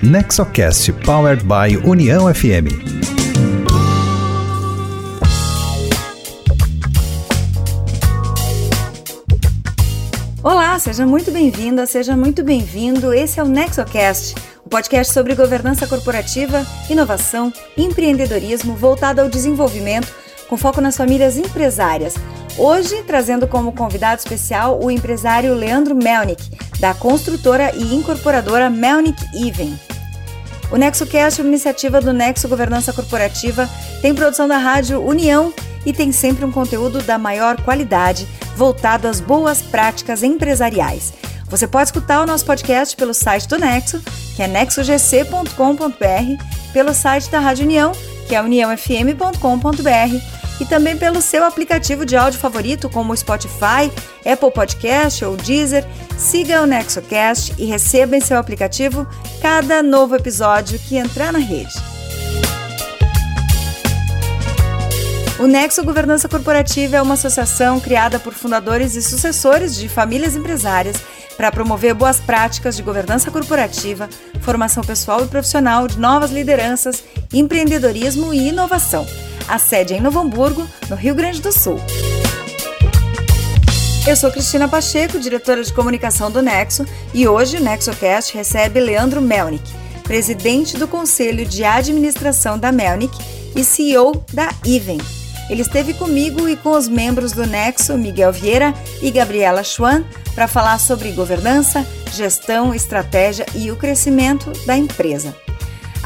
Nexocast Powered by União FM. Olá, seja muito bem-vinda, seja muito bem-vindo. Esse é o Nexocast, o podcast sobre governança corporativa, inovação, empreendedorismo voltado ao desenvolvimento, com foco nas famílias empresárias. Hoje, trazendo como convidado especial o empresário Leandro Melnick, da construtora e incorporadora Melnick Even. O NexoCast é uma iniciativa do Nexo Governança Corporativa, tem produção da rádio União e tem sempre um conteúdo da maior qualidade voltado às boas práticas empresariais. Você pode escutar o nosso podcast pelo site do Nexo, que é nexogc.com.br, pelo site da Rádio União, que é uniãofm.com.br e também pelo seu aplicativo de áudio favorito, como o Spotify, Apple Podcast ou Deezer. Siga o NexoCast e receba em seu aplicativo cada novo episódio que entrar na rede. O Nexo Governança Corporativa é uma associação criada por fundadores e sucessores de famílias empresárias para promover boas práticas de governança corporativa, formação pessoal e profissional de novas lideranças, empreendedorismo e inovação a sede é em Novo Hamburgo, no Rio Grande do Sul. Eu sou Cristina Pacheco, diretora de comunicação do Nexo, e hoje o NexoCast recebe Leandro Melnick, presidente do Conselho de Administração da Melnick e CEO da Even. Ele esteve comigo e com os membros do Nexo, Miguel Vieira e Gabriela Schwan, para falar sobre governança, gestão, estratégia e o crescimento da empresa.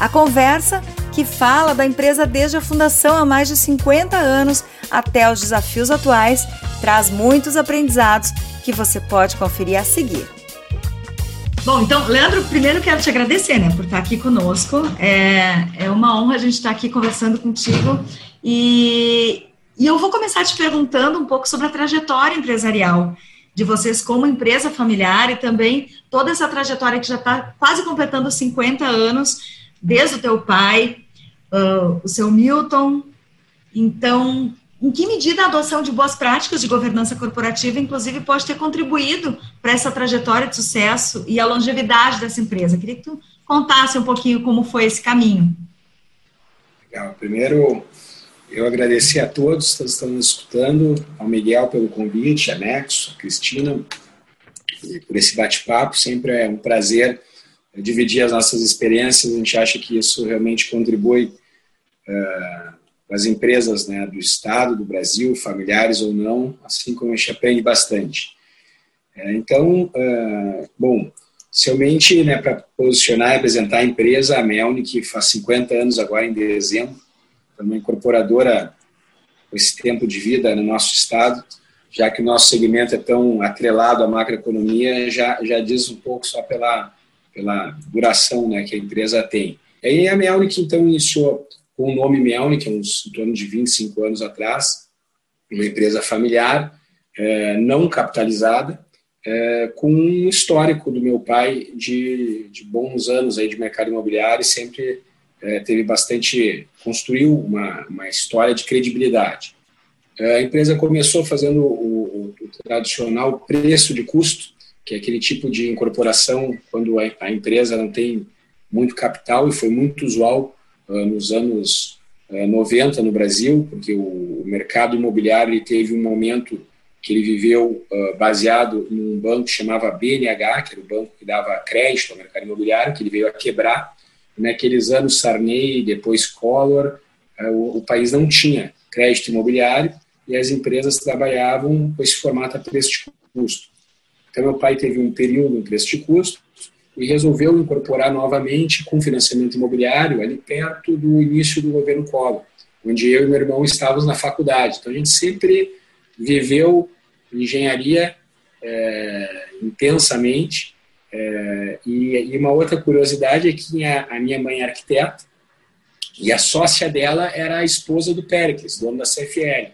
A conversa que fala da empresa desde a fundação há mais de 50 anos até os desafios atuais, traz muitos aprendizados que você pode conferir a seguir. Bom, então, Leandro, primeiro quero te agradecer, né, por estar aqui conosco. É, é uma honra a gente estar aqui conversando contigo. E, e eu vou começar te perguntando um pouco sobre a trajetória empresarial de vocês como empresa familiar e também toda essa trajetória que já está quase completando 50 anos, desde o teu pai, uh, o seu Milton. Então, em que medida a adoção de boas práticas de governança corporativa, inclusive, pode ter contribuído para essa trajetória de sucesso e a longevidade dessa empresa? Queria que tu contasse um pouquinho como foi esse caminho. Legal. Primeiro, eu agradecer a todos que estão nos escutando, ao Miguel pelo convite, a Nexo, a Cristina, por esse bate-papo. Sempre é um prazer dividir as nossas experiências. A gente acha que isso realmente contribui uh, as empresas né, do Estado, do Brasil, familiares ou não, assim como a gente aprende bastante. É, então, uh, bom, somente né, para posicionar e apresentar a empresa, a Melni, que faz 50 anos agora em dezembro, é uma incorporadora com esse tempo de vida no nosso Estado, já que o nosso segmento é tão atrelado à macroeconomia, já, já diz um pouco só pela, pela duração né, que a empresa tem. E aí a Melnick, então, iniciou com o nome Melnick, uns em torno de 25 anos atrás, uma empresa familiar, é, não capitalizada, é, com um histórico do meu pai de, de bons anos aí de mercado imobiliário e sempre é, teve bastante, construiu uma, uma história de credibilidade. É, a empresa começou fazendo o, o, o, tradicional preço de custo, que é aquele tipo de incorporação quando a, empresa não tem muito capital e foi muito usual uh, nos anos uh, 90 no Brasil, porque o, mercado imobiliário teve um momento que ele viveu uh, baseado num banco que chamava BNH, que era o banco que dava crédito ao mercado imobiliário, que ele veio a quebrar. Naqueles anos Sarney, depois Collor, o, o, país não tinha crédito imobiliário e as empresas trabalhavam com esse formato a preço de custo. Então, meu pai teve um período em preço de custo e resolveu incorporar novamente com financiamento imobiliário ali perto do início do governo Collor, onde eu e meu irmão estávamos na faculdade. Então, a gente sempre viveu engenharia é, intensamente. É, e, e, uma outra curiosidade é que a, a minha mãe é arquiteta e a sócia dela era a esposa do Péricles, dono da CFL.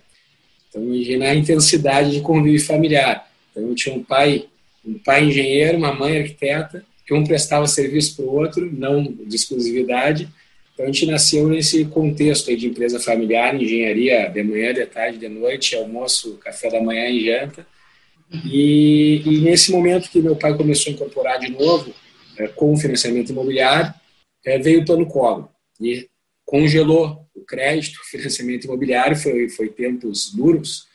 Então, imagina a intensidade de convívio familiar. Então, eu tinha um pai, um pai engenheiro, uma mãe arquiteta, que um prestava serviço para o outro, não de exclusividade. Então, a gente nasceu nesse contexto aí de empresa familiar, engenharia de manhã, de tarde, de noite, almoço, café da manhã e janta. E, e nesse momento que meu pai começou a incorporar de novo, é, com o financiamento imobiliário, é, veio o plano Collor e congelou o crédito, o financiamento imobiliário, foi, foi tempos duros,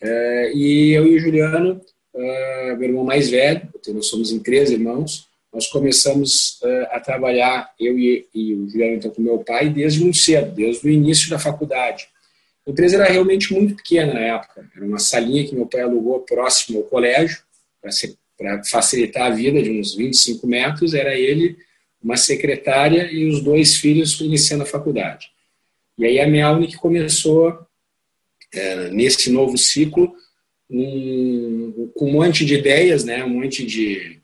é, e eu e o Juliano, é, meu irmão mais velho, nós somos em três irmãos, nós começamos uh, a trabalhar, eu e, e, o Juliano, então, com meu pai, desde muito cedo, desde o início da faculdade. A empresa era realmente muito pequena na época, era uma salinha que meu pai alugou próximo ao colégio, para facilitar a vida, de uns 25 metros, era ele, uma secretária e os dois filhos iniciando a faculdade. E aí a Melnick começou, é, nesse novo ciclo, um, com um monte de ideias, né, um monte de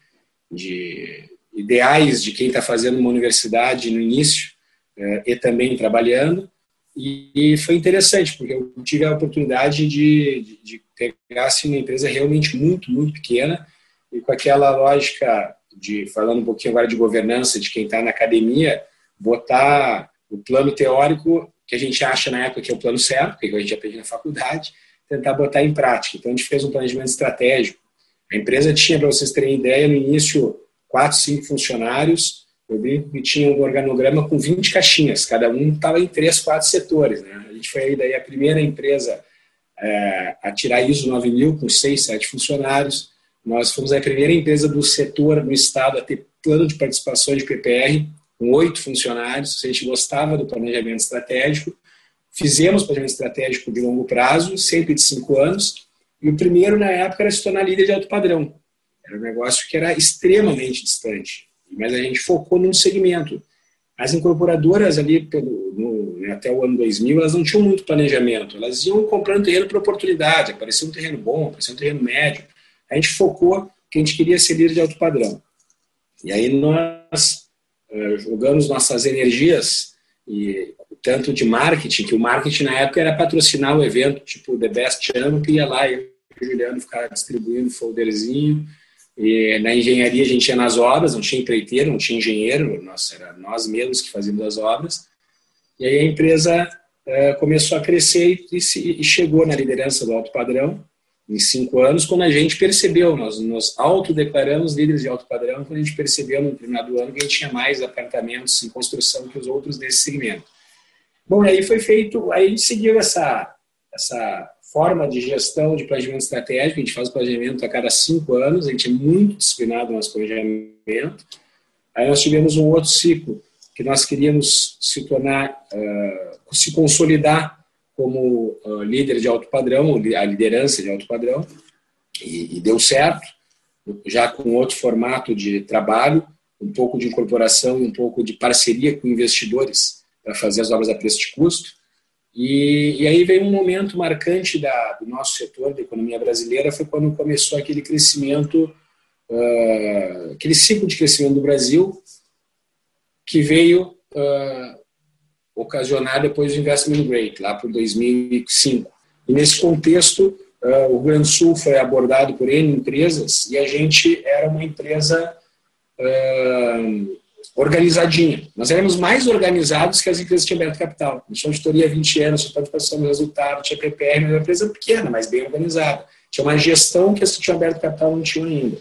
de ideais de quem está fazendo uma universidade no início é, e também trabalhando. E, foi interessante, porque eu tive a oportunidade de, de, de pegar assim, uma empresa realmente muito, muito pequena e com aquela lógica de, falando um pouquinho agora de governança, de quem está na academia, botar o plano teórico que a gente acha na época que é o plano certo, que a gente aprende na faculdade, tentar botar em prática. Então, a gente fez um planejamento estratégico a empresa tinha, para vocês terem ideia, no início, quatro, cinco funcionários. Eu brinco que tinha um organograma com 20 caixinhas, cada um estava em três, quatro setores. Né? A gente foi daí a primeira empresa é, a tirar ISO 9000 com seis, sete funcionários. Nós fomos a primeira empresa do setor no estado a ter plano de participação de PPR com oito funcionários. A gente gostava do planejamento estratégico. Fizemos planejamento estratégico de longo prazo, sempre de cinco anos e o primeiro, na época, era se tornar líder de alto padrão. Era um negócio que era extremamente distante. Mas a gente focou num segmento. As incorporadoras ali, pelo, no, né, até o ano 2000, elas não tinham muito planejamento. Elas iam comprando terreno por oportunidade. Aparecia um terreno bom, aparecia um terreno médio. A gente focou que a gente queria ser líder de alto padrão. E aí nós uh, jogamos nossas energias e tanto de marketing, que o marketing na época era patrocinar o evento, tipo The Best Channel, que ia lá e o Juliano ficava distribuindo folderzinho. E na engenharia a gente ia nas obras, não tinha empreiteiro, não tinha engenheiro, nós, era nós mesmos que fazíamos as obras. E aí a empresa é, começou a crescer e, e, chegou na liderança do alto padrão em cinco anos, quando a gente percebeu, nós nos autodeclaramos líderes de alto padrão, quando a gente percebeu no determinado ano que a gente tinha mais apartamentos em construção que os outros desse segmento. Bom, aí foi feito, aí a gente seguiu essa, essa forma de gestão de planejamento estratégico, a gente faz o planejamento a cada cinco anos, a gente é muito disciplinado no nosso planejamento. Aí nós tivemos um outro ciclo, que nós queríamos se tornar, uh, se consolidar como uh, líder de alto padrão, a liderança de alto padrão, e, e deu certo, já com outro formato de trabalho, um pouco de incorporação, um pouco de parceria com investidores, para fazer as obras a preço de custo. E, e aí veio um momento marcante da, do nosso setor, da economia brasileira, foi quando começou aquele crescimento, uh, aquele ciclo de crescimento do Brasil, que veio uh, ocasionar depois do investment grade, lá por 2005. E nesse contexto, uh, o Rio Grande do Sul foi abordado por N empresas e a gente era uma empresa uh, organizadinha. Nós éramos mais organizados que as empresas que tinham aberto capital. A gente auditoria há 20 anos, tinha participação no resultado, tinha PPR, mas uma empresa pequena, mas bem organizada. Tinha uma gestão que as que tinham aberto capital não tinham ainda.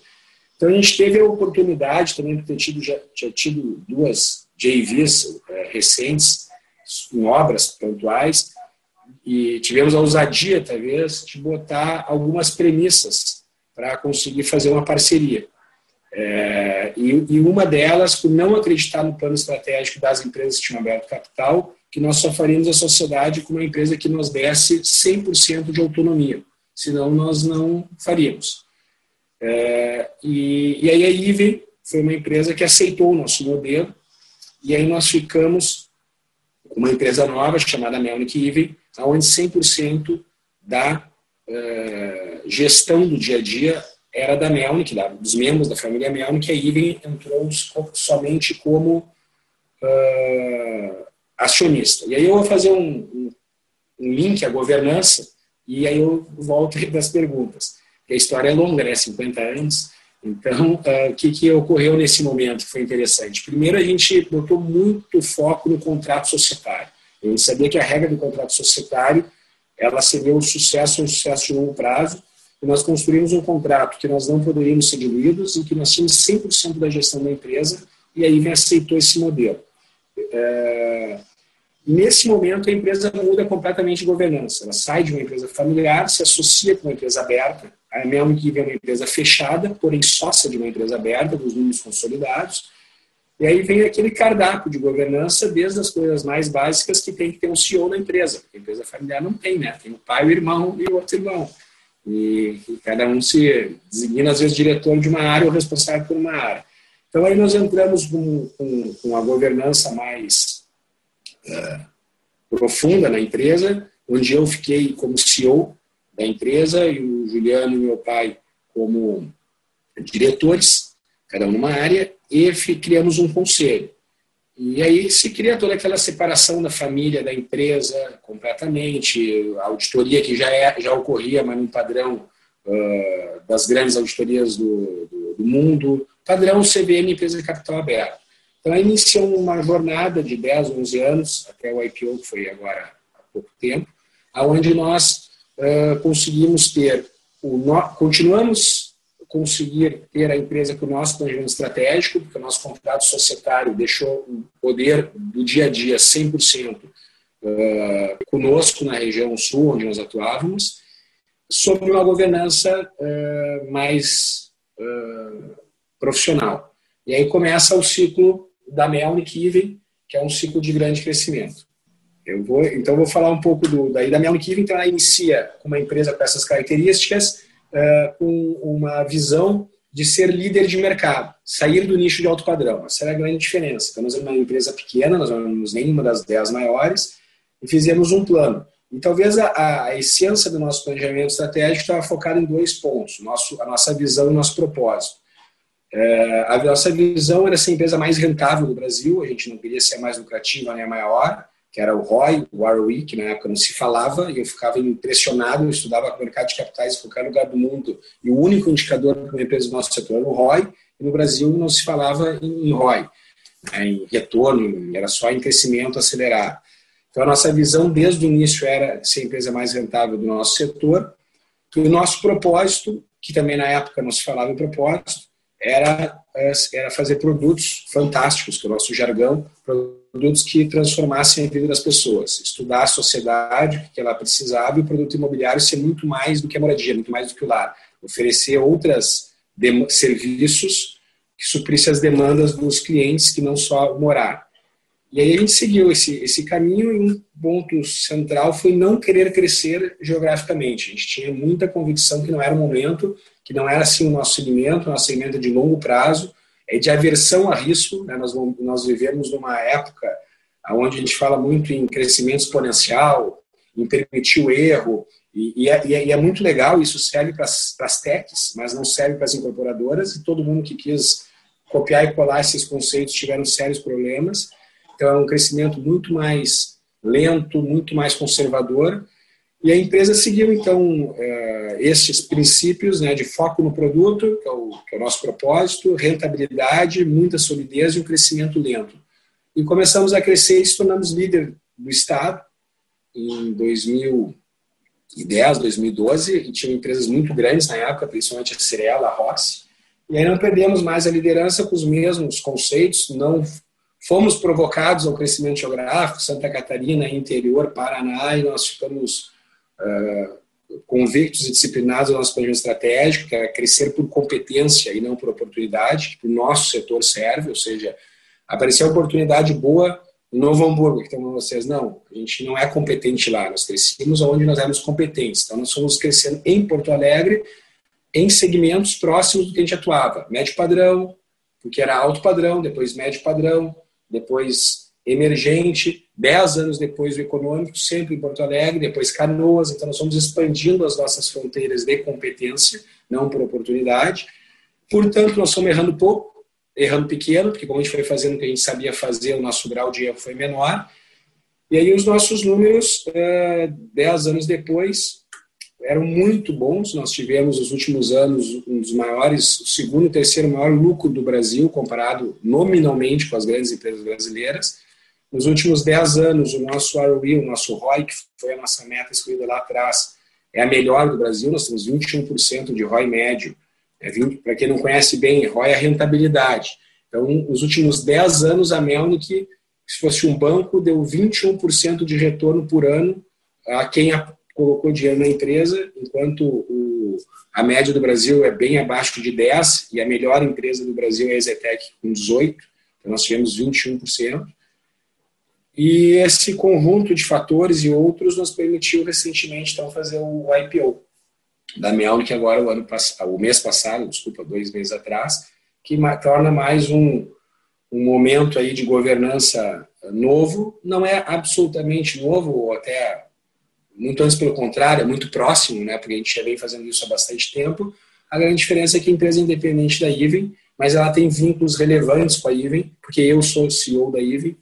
Então a gente teve a oportunidade também de ter tido, já tinha tido duas JVs é, recentes em obras pontuais e tivemos a ousadia, talvez, de botar algumas premissas para conseguir fazer uma parceria. É, e, e, uma delas, por não acreditar no plano estratégico das empresas que tinham aberto capital, que nós só faríamos a sociedade com uma empresa que nos desse 100% de autonomia, senão nós não faríamos. É, e, e, aí a IVE foi uma empresa que aceitou o nosso modelo, e aí nós ficamos com uma empresa nova chamada Melnick IVE, onde 100% da é, gestão do dia a dia era da Melnick, da, dos membros da família Melnick, a IBM entrou somente como uh, acionista. E aí eu vou fazer um, um, link à governança e aí eu volto das perguntas. a história é longa, né? 50 anos. Então, uh, o que, que ocorreu nesse momento foi interessante. Primeiro, a gente botou muito foco no contrato societário. Gente sabia que a regra do contrato societário ela seria um sucesso, um sucesso de longo prazo, nós construímos um contrato que nós não poderíamos ser diluídos e que nós tínhamos 100% da gestão da empresa e a IVEN aceitou esse modelo. É, nesse momento, a empresa muda completamente de governança. Ela sai de uma empresa familiar, se associa com uma empresa aberta. A mesmo que é uma empresa fechada, porém sócia de uma empresa aberta, dos números consolidados. E aí vem aquele cardápio de governança, desde as coisas mais básicas que tem que ter um CEO na empresa. Porque a empresa familiar não tem, né? Tem o pai, o irmão e o outro irmão. E, e cada um se designa, às vezes, diretor de uma área ou responsável por uma área. Então, aí nós entramos com, com, com a governança mais uh, profunda na empresa, onde eu fiquei como CEO da empresa e o Juliano e meu pai como diretores, cada um numa área, e criamos um conselho. E aí se cria toda aquela separação da família, da empresa, completamente, a auditoria que já, é, já ocorria, mas num padrão uh, das grandes auditorias do, do, do, mundo, padrão CVM Empresa de Capital Aberto. Então, aí iniciou uma jornada de 10, 11 anos, até o IPO, que foi agora há pouco tempo, aonde nós uh, conseguimos ter, o no, continuamos conseguir ter a empresa com o nosso planejamento estratégico, porque o nosso contrato societário deixou o poder do dia a dia 100% uh, conosco na região sul, onde nós atuávamos, sobre uma governança uh, mais uh, profissional. E aí começa o ciclo da Melnick Even, que é um ciclo de grande crescimento. Eu vou, então, vou falar um pouco do, daí da Melnick Even. Então, ela inicia uma empresa com essas características, uh, com uma visão de ser líder de mercado, sair do nicho de alto padrão. Essa é a grande diferença. Então, nós somos uma empresa pequena, nós não somos nenhuma das dez maiores, e fizemos um plano. E talvez a, a essência do nosso planejamento estratégico estava focada em dois pontos: nosso, a nossa visão e o nosso propósito. É, a nossa visão era ser a empresa mais rentável do Brasil, a gente não queria ser mais lucrativa nem a maior, que era o ROI, o que na época não se falava, e eu ficava impressionado, eu estudava o mercado de capitais em qualquer lugar do mundo, e o único indicador para uma empresa do nosso setor era o ROI, e no Brasil não se falava em, ROI, né, em retorno, era só em crescimento acelerado. Então a nossa visão desde o início era ser a empresa mais rentável do nosso setor, e o nosso propósito, que também na época não se falava em propósito, era, era fazer produtos fantásticos, que é o nosso jargão, produtos que transformassem a vida das pessoas, estudar a sociedade que ela precisava e o produto imobiliário ser muito mais do que a moradia, muito mais do que o lar, oferecer outras serviços que suprissem as demandas dos clientes que não só morar. E aí a gente seguiu esse, esse caminho e um ponto central foi não querer crescer geograficamente. A gente tinha muita convicção que não era o momento, que não era assim o nosso segmento, nosso segmento é de longo prazo, é de aversão a risco. Né? Nós, nós vivemos numa época onde a gente fala muito em crescimento exponencial, em permitir o erro, e, e, é, e é, muito legal, isso serve para as techs, mas não serve para as incorporadoras, e todo mundo que quis copiar e colar esses conceitos tiveram sérios problemas. Então, é um crescimento muito mais lento, muito mais conservador, e a empresa seguiu, então, é, esses princípios né, de foco no produto, que é, o, que é o nosso propósito, rentabilidade, muita solidez e um crescimento lento. E começamos a crescer e se tornamos líder do Estado em 2010, 2012, e tinha empresas muito grandes na época, principalmente a Cirela, a Rossi. E aí não perdemos mais a liderança com os mesmos conceitos, não fomos provocados ao crescimento geográfico, Santa Catarina, interior, Paraná, e nós ficamos convictos e disciplinados no nosso plano estratégico, que é crescer por competência e não por oportunidade, que o nosso setor serve, ou seja, aparecer oportunidade boa no Novo Hamburgo, que estão vocês, não, a gente não é competente lá, nós crescemos onde nós éramos competentes, então nós fomos crescendo em Porto Alegre, em segmentos próximos do que a gente atuava, médio padrão, porque era alto padrão, depois médio padrão, depois emergente, dez anos depois do econômico, sempre em Porto Alegre, depois Canoas, então nós fomos expandindo as nossas fronteiras de competência, não por oportunidade. Portanto, nós estamos errando pouco, errando pequeno, porque como a gente foi fazendo o que a gente sabia fazer, o nosso grau de erro foi menor. E aí os nossos números, é, dez anos depois, eram muito bons. Nós tivemos nos últimos anos um dos maiores, o segundo e terceiro maior lucro do Brasil, comparado nominalmente com as grandes empresas brasileiras. Nos últimos 10 anos, o nosso ROE, o nosso ROI, que foi a nossa meta escolhida lá atrás, é a melhor do Brasil. Nós temos 21% de ROI médio. É Para quem não conhece bem, ROI é rentabilidade. Então, nos últimos 10 anos, a Melnick se fosse um banco, deu 21% de retorno por ano a quem colocou dinheiro na empresa, enquanto o, a média do Brasil é bem abaixo de 10% e a melhor empresa do Brasil é a Zetec, com 18%, então nós tivemos 21%. E esse conjunto de fatores e outros nos permitiu recentemente então fazer o IPO da Melnick agora o ano o mês passado, desculpa, dois meses atrás, que torna mais um, um momento aí de governança novo, não é absolutamente novo, ou até muito antes pelo contrário, é muito próximo, né, porque a gente já vem fazendo isso há bastante tempo. A grande diferença é que a empresa é independente da Iven, mas ela tem vínculos relevantes com a Iven, porque eu sou CEO da Iven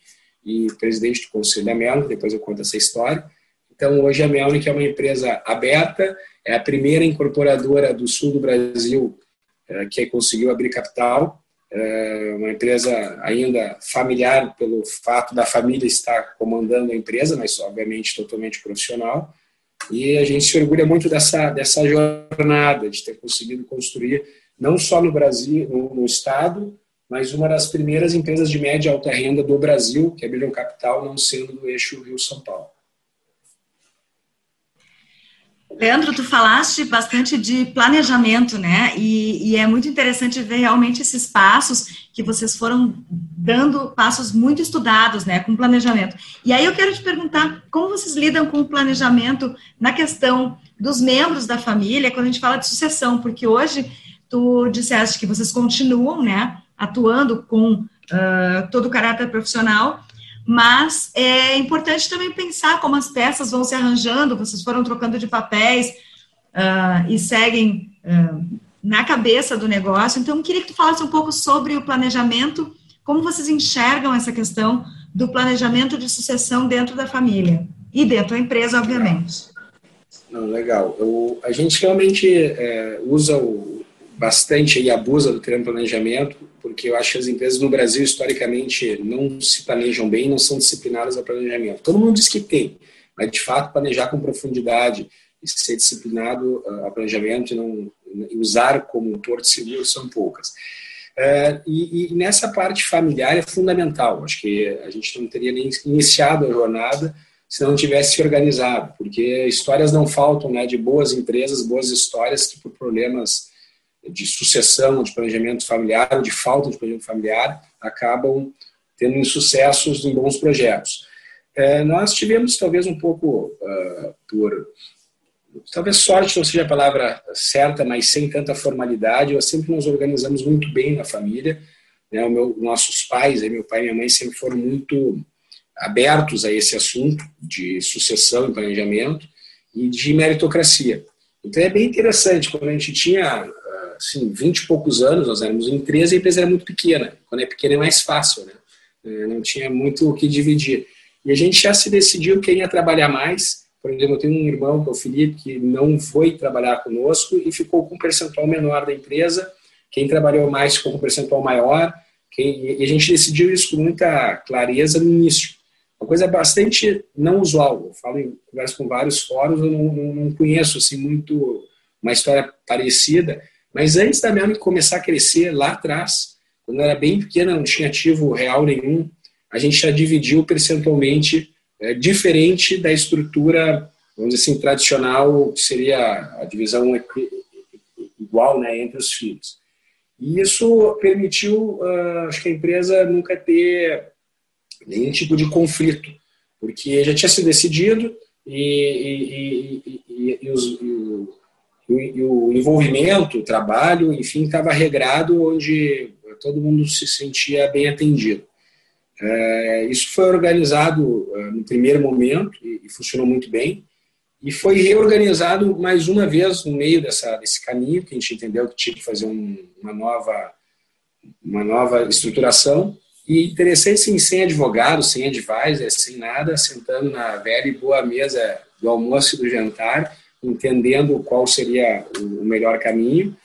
e presidente do conselho da Melnick, depois eu conto essa história. Então, hoje a Melnick é uma empresa aberta, é a primeira incorporadora do sul do Brasil é, que conseguiu abrir capital, é uma empresa ainda familiar pelo fato da família estar comandando a empresa, mas obviamente totalmente profissional. E a gente se orgulha muito dessa, dessa jornada, de ter conseguido construir, não só no Brasil, no, no Estado, mas uma das primeiras empresas de média e alta renda do Brasil que abriram capital, não sendo do eixo Rio-São Paulo. Leandro, tu falaste bastante de planejamento, né? E, e, é muito interessante ver realmente esses passos que vocês foram dando, passos muito estudados, né? Com planejamento. E aí eu quero te perguntar como vocês lidam com o planejamento na questão dos membros da família, quando a gente fala de sucessão, porque hoje tu disseste que vocês continuam, né? Atuando com uh, todo o caráter profissional, mas é importante também pensar como as peças vão se arranjando, vocês foram trocando de papéis uh, e seguem uh, na cabeça do negócio. Então, eu queria que tu falasse um pouco sobre o planejamento, como vocês enxergam essa questão do planejamento de sucessão dentro da família e dentro da empresa, obviamente. Não, legal. Eu, a gente realmente é, usa o, bastante e abusa do termo planejamento porque eu acho que as empresas no Brasil, historicamente, não se planejam bem, não são disciplinadas ao planejamento. Todo mundo diz que tem, mas, de fato, planejar com profundidade e ser disciplinado uh, ao planejamento e, não, e usar como um porto seguro são poucas. Uh, e, e, nessa parte familiar é fundamental. Acho que a gente não teria nem iniciado a jornada se não tivesse se organizado, porque histórias não faltam né, de boas empresas, boas histórias que, por problemas de sucessão, de planejamento familiar, de falta de planejamento familiar, acabam tendo insucessos em bons projetos. É, nós tivemos talvez um pouco uh, por talvez sorte não seja a palavra certa, mas sem tanta formalidade, eu sempre nos organizamos muito bem na família. Né? Meu, nossos pais, meu pai e minha mãe sempre foram muito abertos a esse assunto de sucessão e planejamento e de meritocracia. Então é bem interessante, quando a gente tinha assim, 20 e poucos anos, nós éramos em 13 e a empresa era muito pequena. Quando é pequena é mais fácil, né? É, não tinha muito o que dividir. E a gente já se decidiu quem ia trabalhar mais. Por exemplo, eu tenho um irmão, que é o Felipe, que não foi trabalhar conosco e ficou com um percentual menor da empresa. Quem trabalhou mais ficou com um percentual maior. Quem, e a gente decidiu isso com muita clareza no início. Uma coisa bastante não usual. Eu falo em conversa com vários fóruns, eu não, não, não conheço assim, muito uma história parecida mas antes da Melnick começar a crescer lá atrás, quando era bem pequena, não tinha ativo real nenhum, a gente já dividiu percentualmente é, diferente da estrutura, vamos dizer assim, tradicional, que seria a divisão igual né, entre os filhos. E isso permitiu, uh, acho que a empresa nunca ter nenhum tipo de conflito, porque já tinha sido decidido e, e, e, e os, e o envolvimento, o trabalho, enfim, estava regrado onde todo mundo se sentia bem atendido. É, isso foi organizado é, no primeiro momento e, e, funcionou muito bem e foi reorganizado mais uma vez no meio dessa, desse caminho que a gente entendeu que tinha que fazer um, uma nova uma nova estruturação e interessante sim, sem advogado, sem advisor, sem nada, sentando na velha e boa mesa do almoço e do jantar entendendo qual seria o melhor caminho.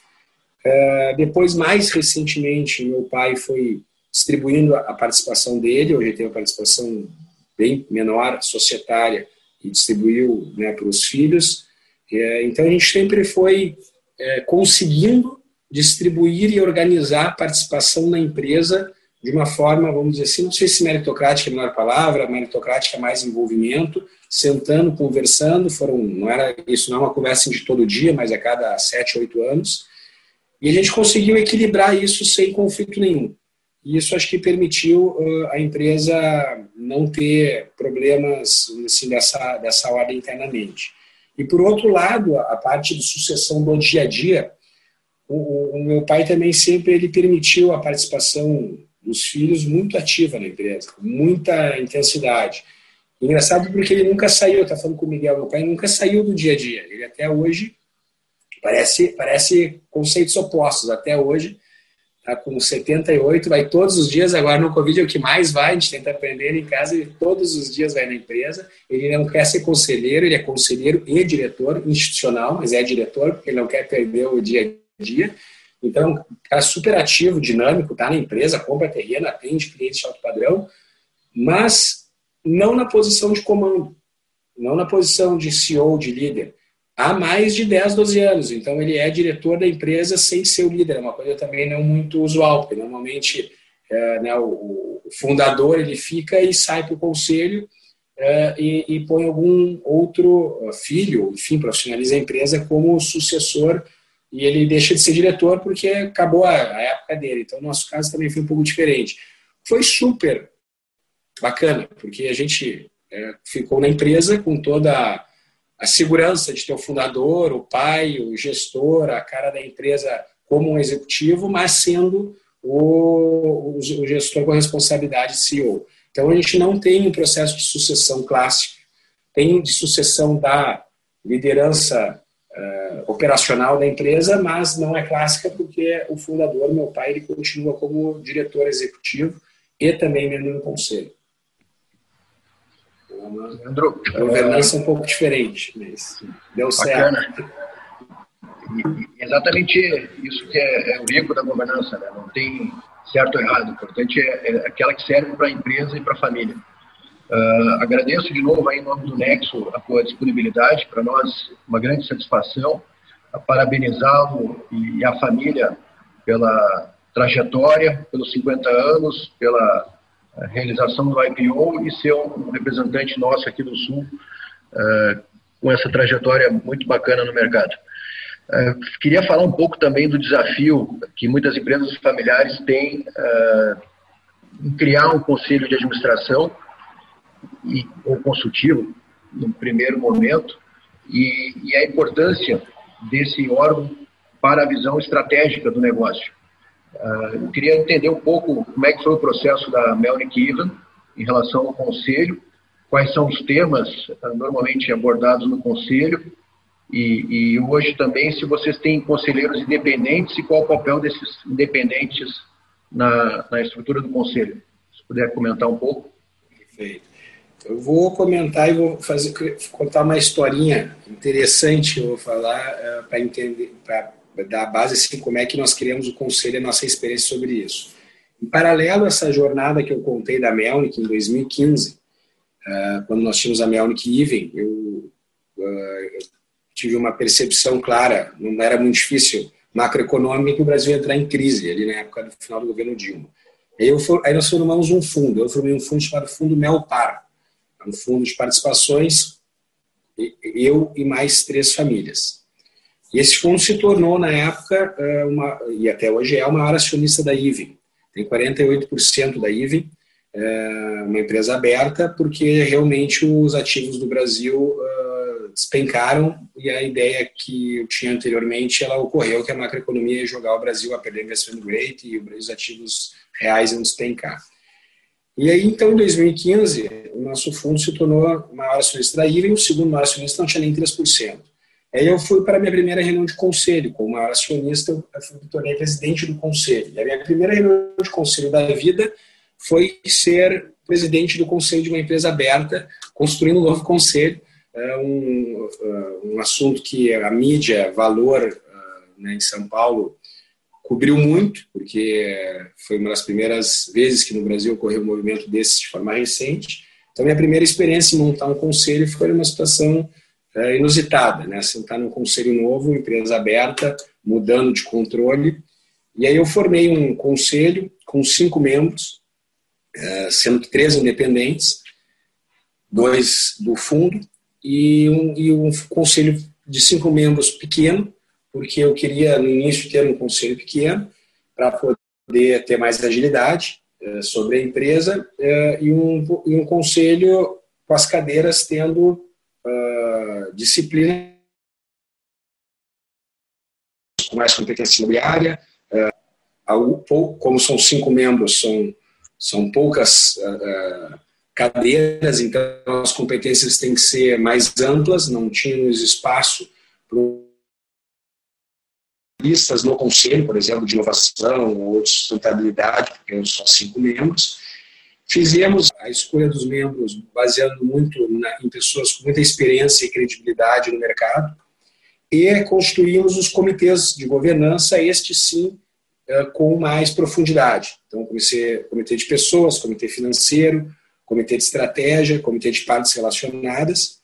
Uh, depois, mais recentemente, meu pai foi distribuindo a participação dele, hoje tem uma participação bem menor, societária, e distribuiu né, para os filhos. Uh, então, a gente sempre foi uh, conseguindo distribuir e organizar a participação na empresa de uma forma, vamos dizer assim, não sei se meritocrática é a melhor palavra, meritocrática é mais envolvimento, sentando, conversando, foram, não era, isso não é uma conversa de todo dia, mas a cada sete, oito anos, e a gente conseguiu equilibrar isso sem conflito nenhum. E isso acho que permitiu uh, a empresa não ter problemas assim, dessa, dessa ordem internamente. E, por outro lado, a parte de sucessão do dia a dia, o, o meu pai também sempre ele permitiu a participação dos filhos muito ativa na empresa, muita intensidade. Engraçado porque ele nunca saiu, está falando com o Miguel, meu pai nunca saiu do dia a dia. Ele até hoje parece, parece conceitos opostos. Até hoje está com 78, vai todos os dias. Agora no Covid é o que mais vai, a gente tenta aprender em casa e todos os dias vai na empresa. Ele não quer ser conselheiro, ele é conselheiro e diretor institucional, mas é diretor porque ele não quer perder o dia a dia. Então, cara super ativo, dinâmico, está na empresa, compra terreno, atende clientes de alto padrão, mas não na posição de comando, não na posição de CEO, de líder há mais de 10, 12 anos. Então, ele é diretor da empresa sem ser o líder. É uma coisa também não muito usual, porque normalmente é, né, o, o, fundador ele fica e sai para o conselho é, e, e, põe algum outro filho, enfim, profissionaliza a empresa como sucessor e ele deixa de ser diretor porque acabou a, a época dele. Então, no nosso caso também foi um pouco diferente. Foi super bacana, porque a gente é, ficou na empresa com toda a segurança de ter o fundador, o pai, o gestor, a cara da empresa como um executivo, mas sendo o, o gestor com a responsabilidade de CEO. Então, a gente não tem um processo de sucessão clássico, tem de sucessão da liderança uh, operacional da empresa, mas não é clássica porque o fundador, meu pai, ele continua como diretor executivo e também membro do conselho. Leandro, a governança é um pouco diferente, mas deu bacana. certo. E, exatamente isso que é, é, o rico da governança, né? não tem certo ou errado. O importante é, é aquela que serve para a empresa e para a família. Uh, agradeço de novo aí, em nome do Nexo a tua disponibilidade. Para nós, uma grande satisfação. Parabenizá-lo e, e a família pela trajetória, pelos 50 anos, pela a realização do IPO e ser um representante nosso aqui do Sul uh, com essa trajetória muito bacana no mercado. Uh, queria falar um pouco também do desafio que muitas empresas familiares têm em criar um conselho de administração ou consultivo, no primeiro momento, e, e a importância desse órgão para a visão estratégica do negócio. Uh, eu queria entender um pouco como é que foi o processo da Melnick Ivan em relação ao conselho, quais são os temas uh, normalmente abordados no conselho e, e, hoje também se vocês têm conselheiros independentes e qual o papel desses independentes na, na estrutura do conselho. Se puder comentar um pouco. Perfeito. Eu vou comentar e vou fazer, contar uma historinha interessante, eu vou falar uh, para entender, para dar a base assim, como é que nós criamos o conselho e a nossa experiência sobre isso. Em paralelo a essa jornada que eu contei da Melnick em 2015, ah, quando nós tínhamos a Melnick Even, eu, ah, eu tive uma percepção clara, não era muito difícil, macroeconômica, que o Brasil ia entrar em crise, ali na época do final do governo Dilma. Eu, aí nós formamos um fundo, eu formei um fundo chamado Fundo Melpar, um fundo de participações, eu e mais três famílias. E esse fundo se tornou, na época, eh, uma, e até hoje é, o maior acionista da IVE. Tem 48% da IVE, eh, uma empresa aberta, porque realmente os ativos do Brasil eh, despencaram e a ideia que eu tinha anteriormente, ela ocorreu, que a macroeconomia ia jogar o Brasil a perder investment rate e os ativos reais iam despencar. E aí, então, em 2015, o nosso fundo se tornou maior acionista da IVE e o segundo maior acionista não tinha nem 3%. Aí eu fui para a minha primeira reunião de conselho, como maior acionista, eu me tornei presidente do conselho. E a minha primeira reunião de conselho da vida foi ser presidente do conselho de uma empresa aberta, construindo um novo conselho, é um, é, um assunto que a mídia, valor, é, né, em São Paulo, cobriu muito, porque foi uma das primeiras vezes que no Brasil ocorreu um movimento desse de forma recente. Então, minha primeira experiência em montar um conselho foi uma situação é, inusitada, né? Sentar num conselho novo, empresa aberta, mudando de controle. E aí eu formei um conselho com cinco membros, uh, sendo três independentes, dois do fundo e um, e um conselho de cinco membros pequeno, porque eu queria no início ter um conselho pequeno para poder ter mais agilidade uh, sobre a empresa e um, e um conselho com as cadeiras tendo disciplina com mais competência imobiliária. como são cinco membros, são, são poucas cadeiras, então as competências têm que ser mais amplas, não tínhamos espaço para listas no conselho, por exemplo, de inovação ou de sustentabilidade, porque são cinco membros. Fizemos a escolha dos membros baseando muito na, em pessoas com muita experiência e credibilidade no mercado e constituímos os comitês de governança, este sim, é, com mais profundidade. Então, comecei comitê de pessoas, comitê financeiro, comitê de estratégia, comitê de partes relacionadas,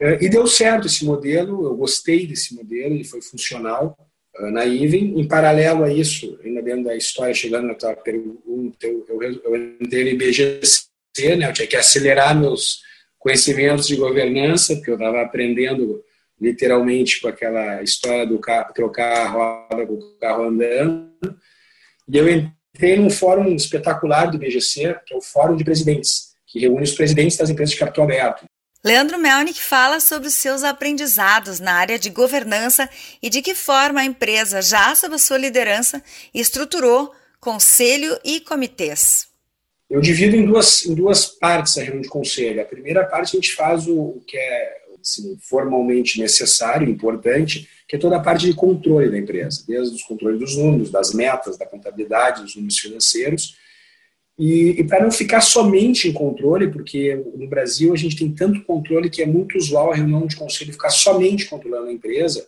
é, e deu certo esse modelo, eu gostei desse modelo, ele foi funcional na IVEN. Em paralelo a isso, ainda dentro da história, chegando na tua pergunta, eu, eu, eu entrei no IBGC, né, eu tinha que acelerar meus conhecimentos de governança, porque eu estava aprendendo literalmente com aquela história do carro, trocar a roda com o carro andando. E eu entrei num fórum espetacular do IBGC, que é o Fórum de Presidentes, que reúne os presidentes das empresas de capital aberto. Leandro Melnick fala sobre os seus aprendizados na área de governança e de que forma a empresa, já sob a sua liderança, estruturou conselho e comitês. Eu divido em duas, em duas partes a reunião de conselho. A primeira parte a gente faz o, o que é assim, formalmente necessário, importante, que é toda a parte de controle da empresa, desde os controles dos números, das metas, da contabilidade, dos números financeiros, e, e para não ficar somente em controle, porque no Brasil a gente tem tanto controle que é muito usual a reunião de conselho ficar somente controlando a empresa,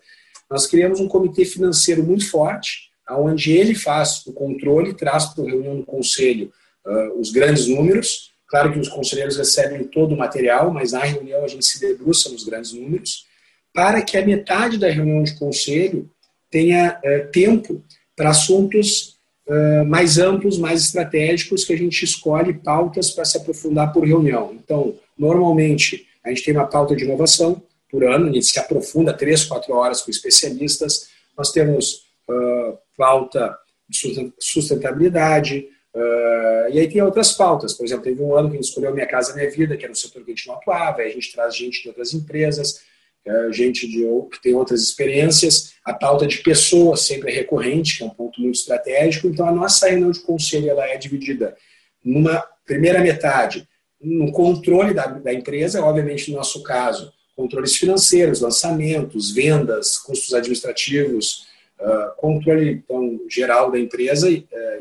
nós criamos um comitê financeiro muito forte, onde ele faz o controle, traz para a reunião do conselho uh, os grandes números. Claro que os conselheiros recebem todo o material, mas na reunião a gente se debruça nos grandes números, para que a metade da reunião de conselho tenha uh, tempo para assuntos uh, mais amplos, mais estratégicos, que a gente escolhe pautas para se aprofundar por reunião. Então, normalmente, a gente tem uma pauta de inovação por ano, a gente se aprofunda três, quatro horas com especialistas. Nós temos uh, pauta de sustentabilidade, uh, e aí tem outras pautas. Por exemplo, teve um ano que a gente escolheu Minha Casa Minha Vida, que era um setor que a gente não atuava, aí a gente traz gente de outras empresas, é, gente de, que tem outras experiências. A pauta de pessoas sempre é recorrente, que é um ponto muito estratégico. Então, a nossa reunião de conselho ela é dividida numa primeira metade no controle da, da empresa, obviamente, no nosso caso, controles financeiros, lançamentos, vendas, custos administrativos, uh, controle então, geral da empresa uh,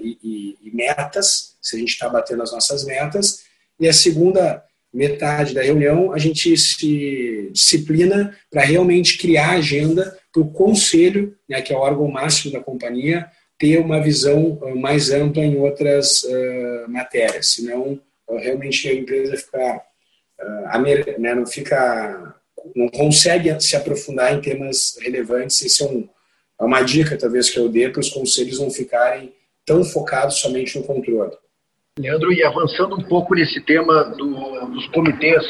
e, e, e metas, se a gente está batendo as nossas metas. E a segunda metade da reunião, a gente se disciplina para realmente criar agenda para o conselho, né, que é o órgão máximo da companhia, ter uma visão uh, mais ampla em outras uh, matérias, senão uh, realmente a empresa fica, uh, né, não fica, não consegue se aprofundar em temas relevantes. Isso é, um, é uma dica, talvez, que eu dê para os conselhos não ficarem tão focados somente no controle. Leandro, e avançando um pouco nesse tema do, dos comitês,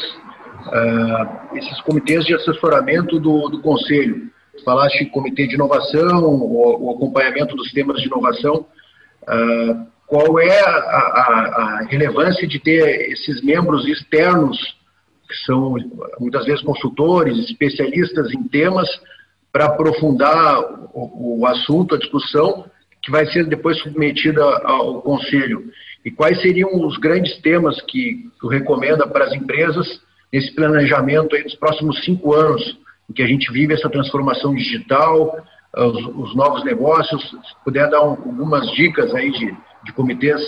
uh, esses comitês de assessoramento do, do Conselho, falaste em comitê de inovação, o, o acompanhamento dos temas de inovação, uh, qual é a, a, a, relevância de ter esses membros externos, que são muitas vezes consultores, especialistas em temas, para aprofundar o, o assunto, a discussão, que vai ser depois submetida ao Conselho? E quais seriam os grandes temas que tu recomenda para as empresas nesse planejamento aí dos próximos cinco anos, em que a gente vive essa transformação digital, os, os novos negócios? Se puder dar um, algumas dicas aí de, de comitês,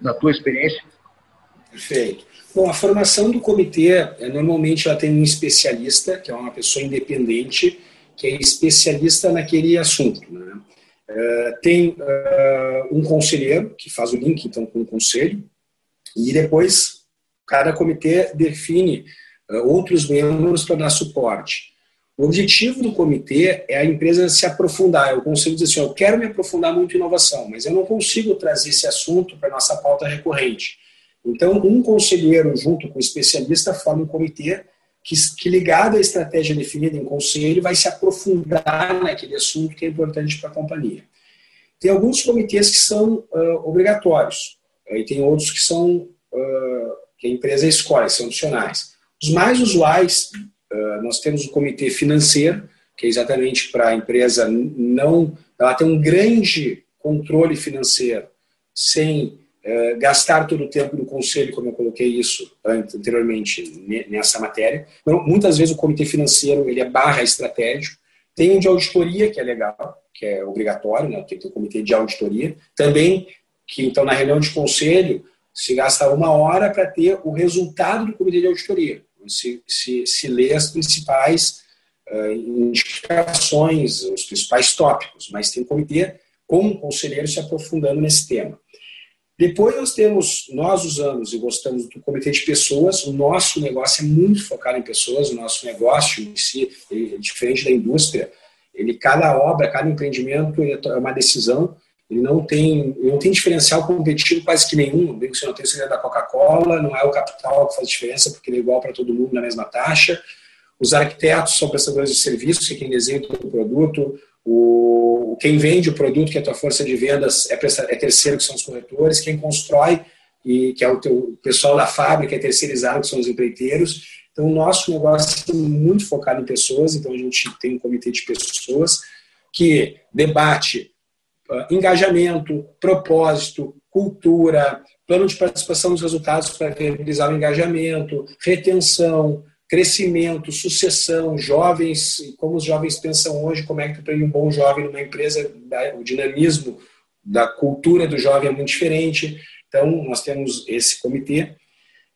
na tua experiência. Perfeito. Bom, a formação do comitê, é, normalmente ela tem um especialista, que é uma pessoa independente, que é especialista naquele assunto. Né? É, tem uh, um conselheiro que faz o link então com o conselho e depois cada comitê define uh, outros membros para dar suporte. O objetivo do comitê é a empresa se aprofundar. Eu consigo dizer assim, eu quero me aprofundar muito em inovação, mas eu não consigo trazer esse assunto para nossa pauta recorrente. Então, um conselheiro junto com o um especialista forma um comitê que, que, ligado à estratégia definida em conselho, vai se aprofundar naquele assunto que é importante para a companhia. Tem alguns comitês que são uh, obrigatórios, e tem outros que são uh, que a empresa escolhe, são opcionais. Os mais usuais, uh, nós temos o comitê financeiro, que é exatamente para a empresa não, ela tem um grande controle financeiro, sem uh, gastar todo o tempo no conselho, como eu coloquei isso anteriormente nessa matéria. Então, muitas vezes o comitê financeiro ele é barra estratégico, tem um de auditoria, que é legal, que é obrigatório, né? tem que ter um comitê de auditoria. Também, que então na reunião de conselho, se gasta uma hora para ter o resultado do comitê de auditoria. Se, se, se lê as principais uh, indicações, os principais tópicos, mas tem um comitê com conselheiros se aprofundando nesse tema. Depois nós temos, nós usamos e gostamos do comitê de pessoas, o nosso negócio é muito focado em pessoas, o nosso negócio em si, é diferente da indústria, ele, cada obra, cada empreendimento é uma decisão, ele não tem, ele não tem diferencial competitivo quase que nenhum, bem que você não tem o segredo da Coca-Cola, não é o capital que faz diferença, porque ele é igual para todo mundo na mesma taxa, os arquitetos são prestadores de serviços, que é quem desenha o produto, o, quem vende o produto, que é a tua força de vendas, é, é terceiro, que são os corretores. Quem constrói, e que é o teu pessoal da fábrica, é terceirizado, que são os empreiteiros. Então, o nosso negócio é muito focado em pessoas, então a gente tem um comitê de pessoas que debate uh, engajamento, propósito, cultura, plano de participação dos resultados para realizar o engajamento, retenção, crescimento, sucessão, jovens, como os jovens pensam hoje, como é que tu tem um bom jovem numa empresa, o dinamismo da cultura do jovem é muito diferente. Então, nós temos esse comitê.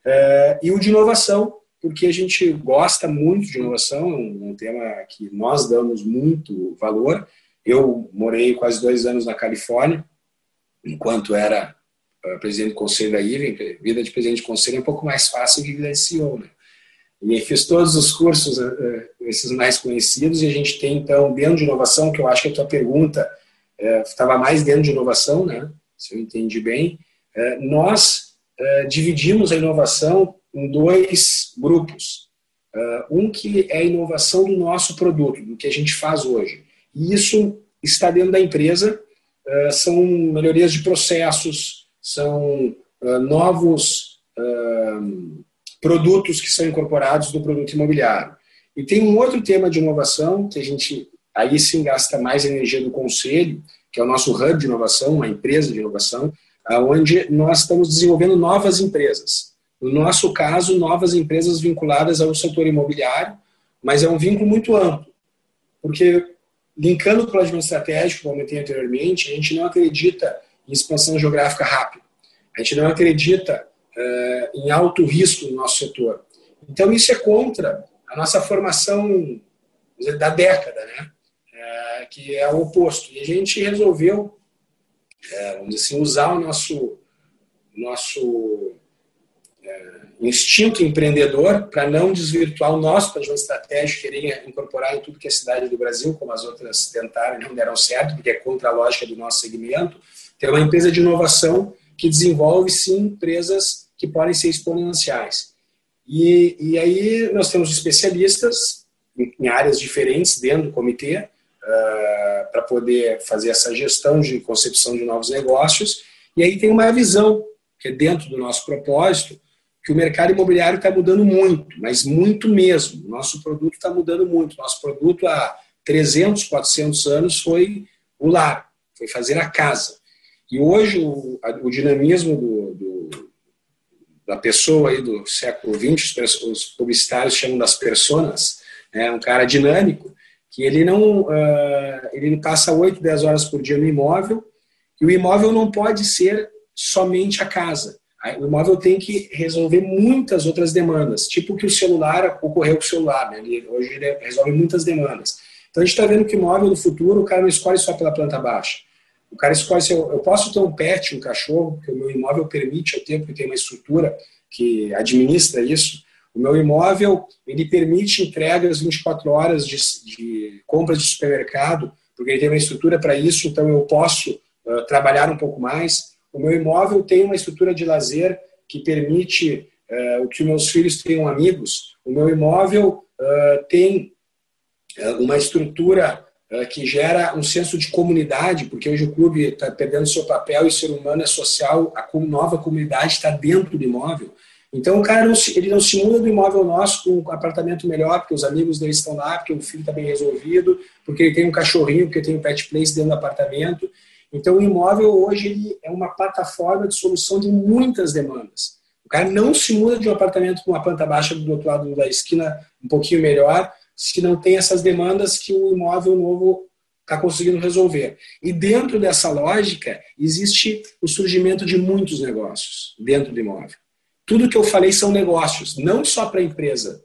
Uh, e o de inovação, porque a gente gosta muito de inovação, é um, um tema que nós damos muito valor. Eu morei quase dois anos na Califórnia, enquanto era uh, presidente do conselho da IVEN. Vida de presidente de conselho é um pouco mais fácil que vida de CEO, né? E fiz todos os cursos, eh, eh, esses mais conhecidos, e a gente tem, então, dentro de inovação, que eu acho que a tua pergunta estava é, mais dentro de inovação, né? se eu entendi bem, nós dividimos a inovação em dois grupos. um que é a inovação do nosso produto, do que a gente faz hoje. E isso está dentro da empresa, são melhorias de processos, são novos produtos que são incorporados do produto imobiliário. E tem um outro tema de inovação que a gente aí sim gasta mais energia do conselho, que é o nosso hub de inovação, uma empresa de inovação, onde nós estamos desenvolvendo novas empresas. No nosso caso, novas empresas vinculadas ao setor imobiliário, mas é um vínculo muito amplo, porque linkando o planejamento estratégico, como eu comentei anteriormente, a gente não acredita em expansão geográfica rápida. A gente não acredita uh, em alto risco no nosso setor. Então, isso é contra a nossa formação dizer, da década, né? Uh, que é o oposto. E a gente resolveu, uh, vamos dizer assim, usar o nosso, nosso instinto empreendedor para não desvirtuar o nosso planejamento estratégico, querer incorporar em tudo que é cidade do Brasil, como as outras tentaram e não deram certo, porque é contra a lógica do nosso segmento. Ter uma empresa de inovação que desenvolve, sim, empresas que podem ser exponenciais. E, e aí nós temos especialistas em, em áreas diferentes dentro do comitê uh, para poder fazer essa gestão de concepção de novos negócios. E aí tem uma visão, que é dentro do nosso propósito, que o mercado imobiliário está mudando muito, mas muito mesmo. Nosso produto está mudando muito. Nosso produto há 300, 400 anos foi o lar, foi fazer a casa. E hoje o, o dinamismo do, do, da pessoa aí do século XX, os publicitários chamam das personas, é um cara dinâmico, que ele não uh, ele passa 8, 10 horas por dia no imóvel, e o imóvel não pode ser somente a casa. O imóvel tem que resolver muitas outras demandas, tipo que o celular ocorreu com o celular, né? ele, hoje ele resolve muitas demandas. Então a gente está vendo que o imóvel do futuro, o cara não escolhe só pela planta baixa o cara escolhe se eu, eu posso ter um pet, um cachorro, que o meu imóvel permite eu ter, porque tem uma estrutura que administra isso, O meu imóvel, ele permite entregas 24 horas de, de compras de supermercado, porque ele tem uma estrutura para isso, então eu posso uh, trabalhar um pouco mais. O meu imóvel tem uma estrutura de lazer que permite uh, que meus filhos tenham amigos. O meu imóvel uh, tem uma estrutura que gera um senso de comunidade, porque hoje o clube está perdendo seu papel e ser humano é social, a nova comunidade está dentro do imóvel. Então o cara não se, ele não se muda do imóvel nosso com um apartamento melhor, porque os amigos dele estão lá, porque o filho está bem resolvido, porque ele tem um cachorrinho, porque tem um pet place dentro do apartamento. Então o imóvel hoje ele é uma plataforma de solução de muitas demandas. O cara não se muda de um apartamento com uma planta baixa do outro lado da esquina um pouquinho melhor, se não tem essas demandas que o imóvel novo está conseguindo resolver. E dentro dessa lógica existe o surgimento de muitos negócios dentro do imóvel. Tudo que eu falei são negócios, não só para a empresa.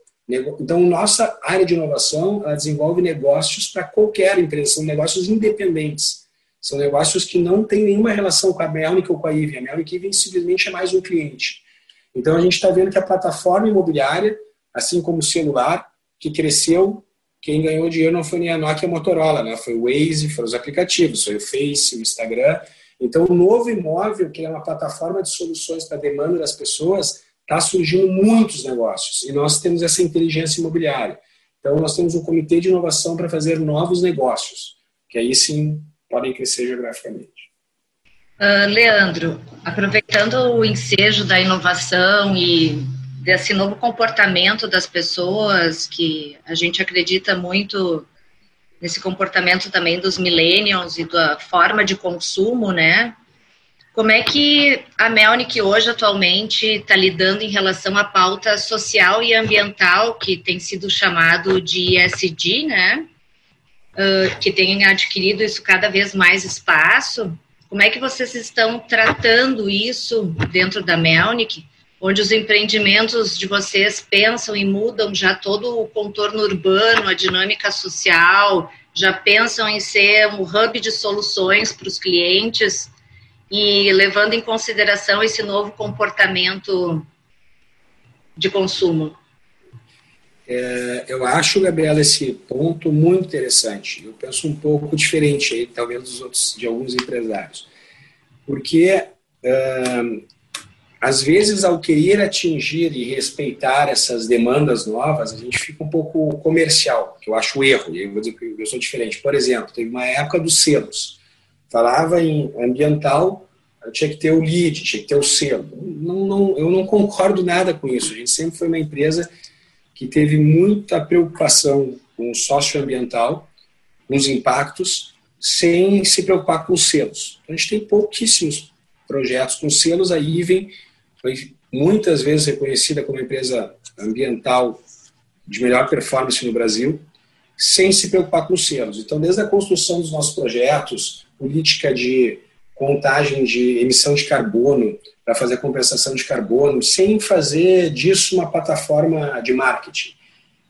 Então, nossa área de inovação ela desenvolve negócios para qualquer empresa, são negócios independentes. São negócios que não têm nenhuma relação com a Melnick ou com a Ivy. A Melnick Ivy simplesmente é mais um cliente. Então, a gente está vendo que a plataforma imobiliária, assim como o celular, que cresceu, quem ganhou dinheiro não foi nem a Nokia e a Motorola, né? foi o Waze, foram os aplicativos, foi o Face, o Instagram, então, o novo imóvel, que é uma plataforma de soluções para a demanda das pessoas, está surgindo muitos negócios. E nós temos essa inteligência imobiliária. Então, nós temos um comitê de inovação para fazer novos negócios, que aí sim podem crescer geograficamente. Uh, Leandro, aproveitando o ensejo da inovação e desse novo comportamento das pessoas, que a gente acredita muito nesse comportamento também dos millennials e da forma de consumo, né? Como é que a Melnick hoje, atualmente, está lidando em relação à pauta social e ambiental, que tem sido chamado de ESG, né? Uh, que tem adquirido isso cada vez mais espaço. Como é que vocês estão tratando isso dentro da Melnick, onde os empreendimentos de vocês pensam e mudam já todo o contorno urbano, a dinâmica social, já pensam em ser um hub de soluções para os clientes e levando em consideração esse novo comportamento de consumo? É, eu acho, Gabriela, esse ponto muito interessante. Eu penso um pouco diferente aí, talvez dos outros, de alguns empresários, porque às vezes, ao querer atingir e respeitar essas demandas novas, a gente fica um pouco comercial, que eu acho erro, e eu vou dizer que eu sou diferente. Por exemplo, teve uma época dos selos. Falava em ambiental, tinha que ter o lead, tinha que ter o selo. Não, não, eu não concordo nada com isso. A gente sempre foi uma empresa que teve muita preocupação com o socioambiental, com os impactos, sem se preocupar com os selos. A gente tem pouquíssimos projetos com selos. A IVEN foi muitas vezes reconhecida como empresa ambiental de melhor performance no Brasil, sem se preocupar com os selos. Então, desde a construção dos nossos projetos, política de contagem de emissão de carbono para fazer compensação de carbono, sem fazer disso uma plataforma de marketing.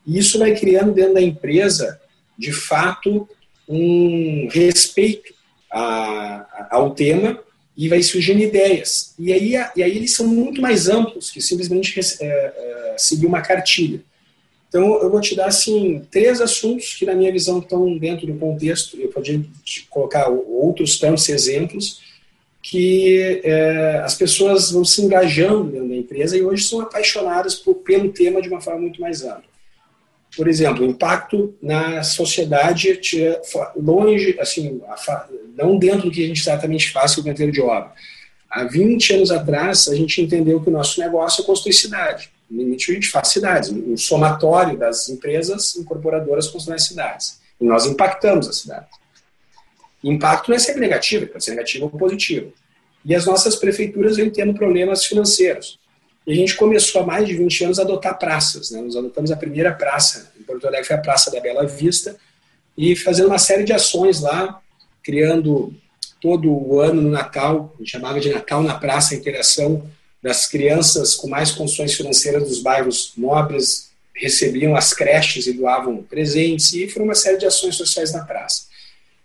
E isso vai criando dentro da empresa, de fato, um respeito a, ao tema e vai surgindo ideias. E aí, e aí eles são muito mais amplos que simplesmente é, é, seguir uma cartilha. Então, eu vou te dar assim, três assuntos que, na minha visão, estão dentro do contexto. Eu podia colocar outros tantos exemplos que é, as pessoas vão se engajando dentro da empresa e hoje são apaixonadas por, pelo tema de uma forma muito mais ampla. Por exemplo, o impacto na sociedade longe, assim, não dentro do que a gente exatamente faz com o canteiro de obra. Há 20 anos atrás, a gente entendeu que o nosso negócio é construir cidade. No limite, a gente faz cidades, um somatório das empresas incorporadoras construem cidades. E nós impactamos a cidade. Impacto não é ser negativo, pode ser negativo ou positivo. E as nossas prefeituras vêm tendo problemas financeiros. E a gente começou há mais de 20 anos a adotar praças. Né? Nós adotamos a primeira praça em Porto Alegre, foi a Praça da Bela Vista, e fazendo uma série de ações lá, criando todo o ano no Natal, a gente chamava de Natal na Praça, a interação das crianças com mais condições financeiras dos bairros nobres, recebiam as creches e doavam presentes, e foram uma série de ações sociais na praça.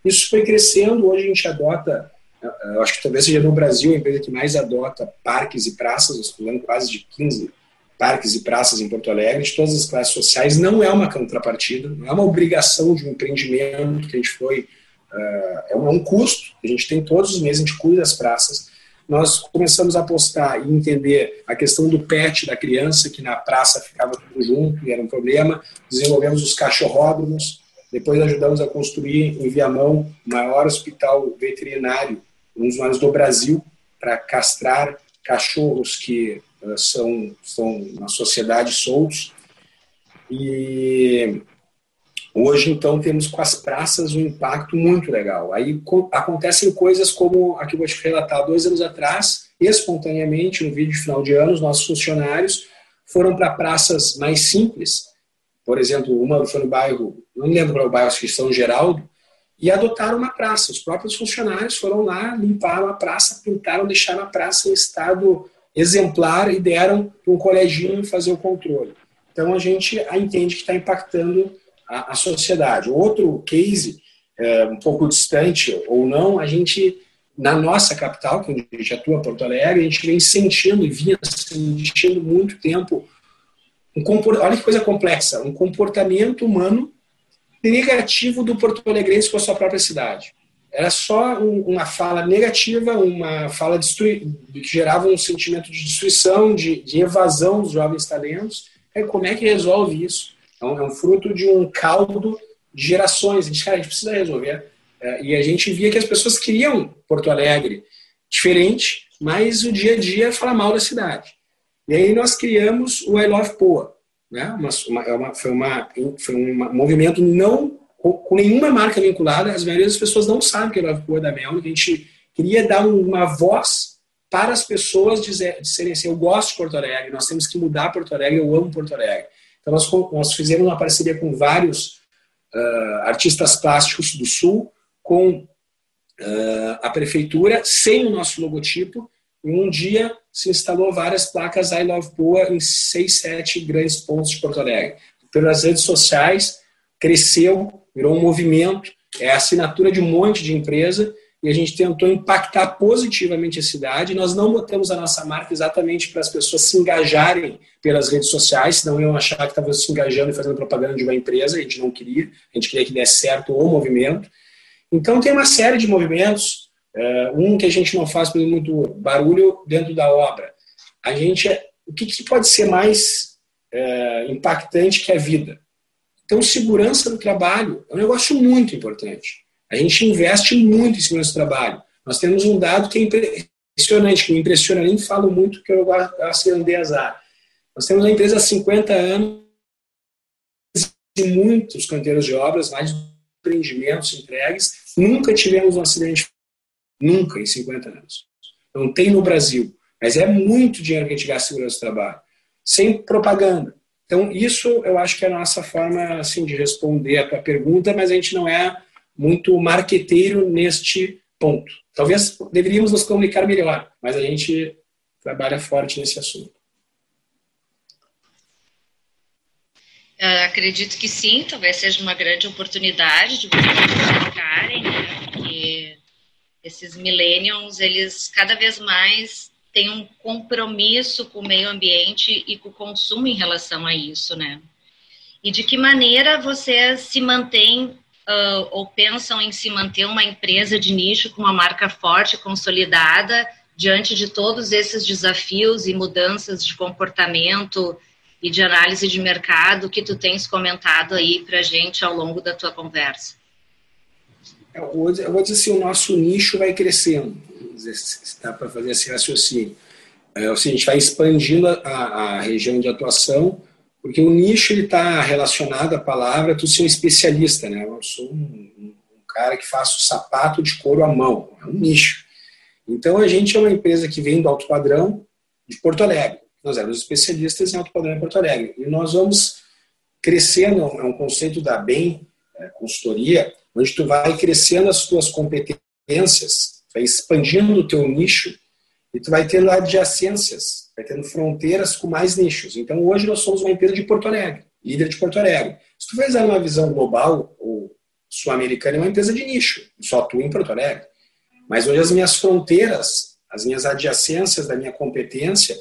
Isso foi crescendo, hoje a gente adota, eu acho que talvez seja no Brasil a empresa que mais adota parques e praças, nós falando quase de 15 parques e praças em Porto Alegre, de todas as classes sociais, não é uma contrapartida, não é uma obrigação de um empreendimento que a gente foi, uh, é um custo, a gente tem todos os meses, a gente cuida das praças, nós começamos a apostar e entender a questão do pet da criança, que na praça ficava tudo junto e era um problema, desenvolvemos os cachorródromos, depois ajudamos a construir em Viamão o maior hospital veterinário, maiores do Brasil, para castrar cachorros que uh, são, são na sociedade soltos. E hoje, então, temos com as praças um impacto muito legal. Aí acontecem coisas como a que eu vou te relatar. Dois anos atrás, espontaneamente, no vídeo de final de ano, os nossos funcionários foram para praças mais simples. Por exemplo, uma foi no bairro, não me lembro qual é o bairro, acho que São Geraldo, e adotaram uma praça. Os próprios funcionários foram lá, limparam a praça, pintaram, deixaram a praça em estado exemplar e deram para um coleginho fazer o controle. Então a gente entende que está impactando a, a, sociedade. Outro case, é, um pouco distante ou não, a gente, na nossa capital, que a gente atua, Porto Alegre, a gente vem sentindo e vinha sentindo muito tempo, um, olha que coisa complexa, um comportamento humano negativo do Porto Alegrense com a sua própria cidade. Era só um, uma fala negativa, uma fala que gerava um sentimento de destruição, de, de evasão dos jovens talentos. É, como é que resolve isso? É um, é um, fruto de um caldo de gerações. A gente, cara, a gente precisa resolver. É, e a gente via que as pessoas queriam Porto Alegre diferente, mas o dia a dia fala mal da cidade. E aí nós criamos o I Love Poa, né? Uma, uma, é foi, uma, foi um movimento não com nenhuma marca vinculada, as maioria das pessoas não sabem que é Love Poor da Mel, a gente queria dar uma voz para as pessoas dizer, disserem assim, eu gosto de Porto Alegre, nós temos que mudar Porto Alegre, eu amo Porto Alegre. Então nós, nós fizemos uma parceria com vários uh, artistas plásticos do Sul, com uh, a prefeitura, sem o nosso logotipo, e um dia se instalou várias placas I Love Poa em seis, sete grandes pontos de Porto Alegre. Pelas redes sociais, cresceu, virou um movimento, é a assinatura de um monte de empresa e a gente tentou impactar positivamente a cidade. Nós não botamos a nossa marca exatamente para as pessoas se engajarem pelas redes sociais, senão iam achar que estavam se engajando e fazendo propaganda de uma empresa, a gente não queria, a gente queria que desse certo o movimento. Então tem uma série de movimentos, um que a gente não faz muito barulho dentro da obra. A gente, o que, que pode ser mais uh, impactante que a vida? Então, segurança do trabalho é um negócio muito importante. A gente investe muito em segurança do trabalho. Nós temos um dado que é impressionante, que me impressiona, nem falo muito que eu andei azar. Nós temos uma empresa há 50 anos e muitos canteiros de obras, mais empreendimentos entregues, nunca tivemos um acidente Nunca em 50 anos. Não tem no Brasil. Mas é muito dinheiro que a gente gasta segurança do trabalho. Sem propaganda. Então, isso eu acho que é a nossa forma assim, de responder a tua pergunta, mas a gente não é muito marqueteiro neste ponto. Talvez deveríamos nos comunicar melhor, mas a gente trabalha forte nesse assunto. Uh, acredito que sim, talvez seja uma grande oportunidade de vocês comunicarem, né? Esses millennials, eles cada vez mais têm um compromisso com o meio ambiente e com o consumo em relação a isso, né? E de que maneira vocês se mantêm uh, ou pensam em se manter uma empresa de nicho com uma marca forte, consolidada, diante de todos esses desafios e mudanças de comportamento e de análise de mercado que tu tens comentado aí para gente ao longo da tua conversa? Eu vou dizer assim, o nosso nicho vai crescendo, se dá para fazer esse raciocínio. É, seja, a gente vai expandindo a, a região de atuação, porque o nicho está relacionado à palavra tu ser um especialista, né? Eu sou um, um, cara que faço sapato de couro à mão, é um nicho. Então a gente é uma empresa que vem do alto padrão de Porto Alegre. Nós éramos especialistas em alto padrão em Porto Alegre. E nós vamos crescendo, é um conceito da BEM, é, consultoria, onde tu vai crescendo as tuas competências, vai expandindo o teu nicho e tu vai tendo adjacências, vai tendo fronteiras com mais nichos. Então hoje nós somos uma empresa de Porto Alegre, líder de Porto Alegre. Se tu fizer uma visão global ou sul-americana, é uma empresa de nicho, só atua em Porto Alegre. Mas hoje as minhas fronteiras, as minhas adjacências da minha competência,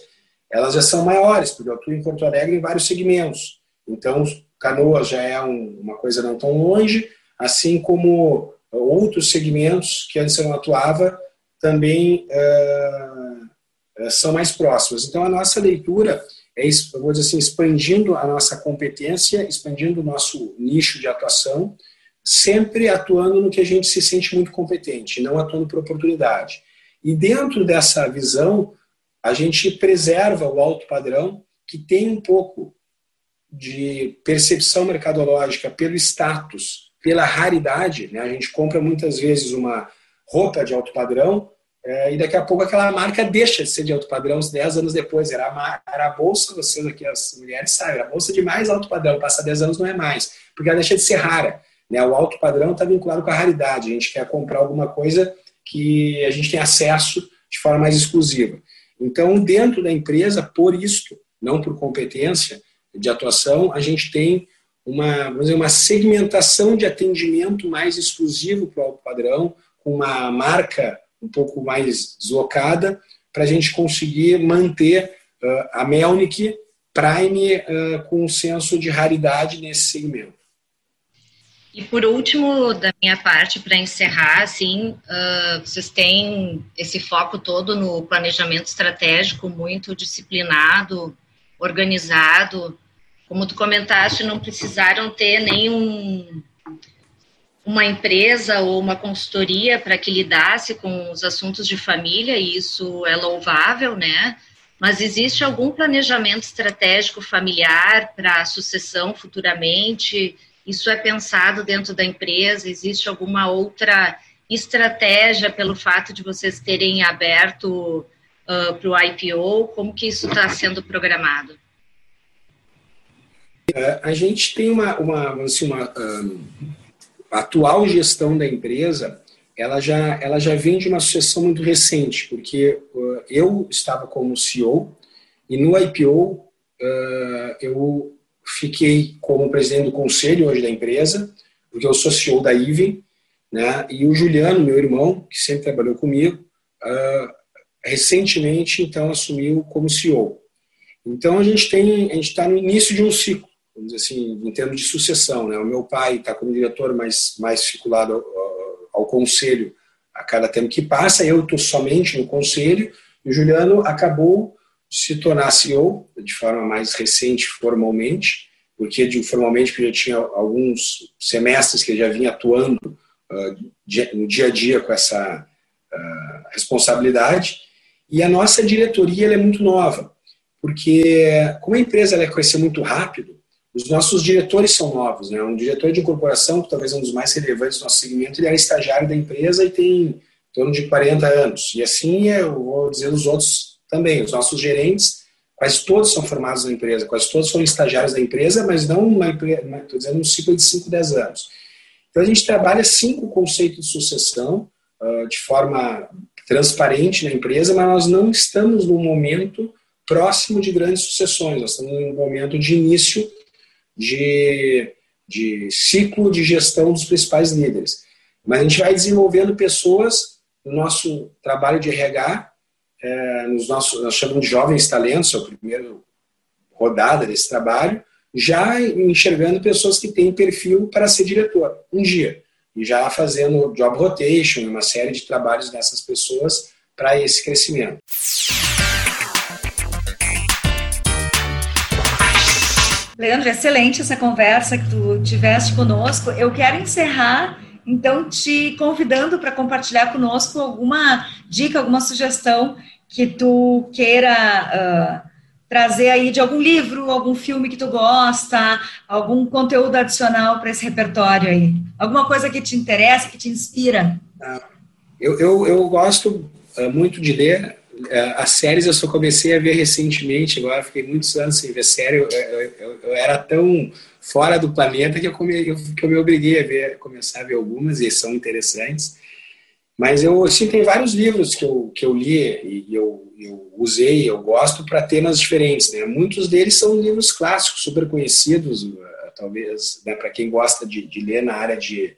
elas já são maiores, porque eu atuo em Porto Alegre em vários segmentos. Então, Canoas já é um, uma coisa não tão longe, assim como outros segmentos que antes eu não atuava também uh, são mais próximos. Então, a nossa leitura é, vou dizer assim, expandindo a nossa competência, expandindo o nosso nicho de atuação, sempre atuando no que a gente se sente muito competente, não atuando por oportunidade. E dentro dessa visão, a gente preserva o alto padrão, que tem um pouco de percepção mercadológica pelo status, pela raridade. Né? A gente compra muitas vezes uma roupa de alto padrão é, e daqui a pouco aquela marca deixa de ser de alto padrão uns 10 anos depois. Era a, era a bolsa, vocês aqui, as mulheres sabem, era a bolsa de mais alto padrão, passa 10 anos não é mais, porque ela deixa de ser rara. Né? O alto padrão está vinculado com a raridade. A gente quer comprar alguma coisa que a gente tem acesso de forma mais exclusiva. Então, dentro da empresa, por isto, não por competência de atuação, a gente tem uma, vamos dizer, uma segmentação de atendimento mais exclusivo para o alto padrão, com uma marca um pouco mais deslocada, para a gente conseguir manter uh, a Melnick Prime uh, com um senso de raridade nesse segmento. E por último, da minha parte, para encerrar, assim, uh, vocês têm esse foco todo no planejamento estratégico, muito disciplinado, organizado. Como tu comentaste, não precisaram ter nenhum uma empresa ou uma consultoria para que lidasse com os assuntos de família, e isso é louvável, né? Mas existe algum planejamento estratégico familiar para a sucessão futuramente? Isso é pensado dentro da empresa? Existe alguma outra estratégia pelo fato de vocês terem aberto uh, para o IPO? Como que isso está sendo programado? É, a gente tem uma, uma, assim, uma um atual gestão da empresa ela já, ela já vem de uma sucessão muito recente, porque uh, eu estava como CEO e no IPO uh, eu fiquei como presidente do conselho hoje da empresa, porque eu sou CEO da IVE, né, e o Juliano, meu irmão, que sempre trabalhou comigo, uh, recentemente então assumiu como CEO. Então a gente tem, a gente está no início de um ciclo vamos dizer assim, em termos de sucessão. Né? O meu pai está como diretor mais, mais vinculado ao, ao, conselho a cada tempo que passa, eu estou somente no conselho, e o Juliano acabou se tornar CEO de forma mais recente, formalmente, porque de, formalmente porque já tinha alguns semestres que ele já vinha atuando uh, no dia a dia com essa uh, responsabilidade, e a nossa diretoria é muito nova, porque como a empresa ela cresceu muito rápido, os nossos diretores são novos, né? Um diretor de incorporação, que talvez é um dos mais relevantes do nosso segmento, ele é estagiário da empresa e tem em torno de 40 anos. E assim, eu vou dizer os outros também. Os nossos gerentes, quase todos são formados na empresa, quase todos são estagiários da empresa, mas não uma estou dizendo um ciclo de 5, 10 anos. Então, a gente trabalha cinco conceitos de sucessão uh, de forma transparente na empresa, mas nós não estamos num momento próximo de grandes sucessões, nós estamos num momento de início de, de ciclo de gestão dos principais líderes. Mas a gente vai desenvolvendo pessoas no nosso trabalho de RH, é, nos nossos, nós chamamos de jovens talentos, é o primeiro rodada desse trabalho, já enxergando pessoas que têm perfil para ser diretor, um dia, e já fazendo job rotation, uma série de trabalhos dessas pessoas para esse crescimento. Leandro, excelente essa conversa que tu tiveste conosco. Eu quero encerrar, então, te convidando para compartilhar conosco alguma dica, alguma sugestão que tu queira uh, trazer aí de algum livro, algum filme que tu gosta, algum conteúdo adicional para esse repertório aí. Alguma coisa que te interessa, que te inspira. Ah, eu, eu, eu gosto uh, muito de ler as séries eu só comecei a ver recentemente, agora fiquei muitos anos sem ver série. Eu, eu, eu, eu era tão fora do planeta que eu, come, que eu me obriguei a ver, começar a ver algumas e são interessantes. Mas eu assim, tem vários livros que eu, que eu li e eu, eu usei, eu gosto para temas diferentes. Né? Muitos deles são livros clássicos, super conhecidos, uh, talvez né, para quem gosta de, de ler na área de,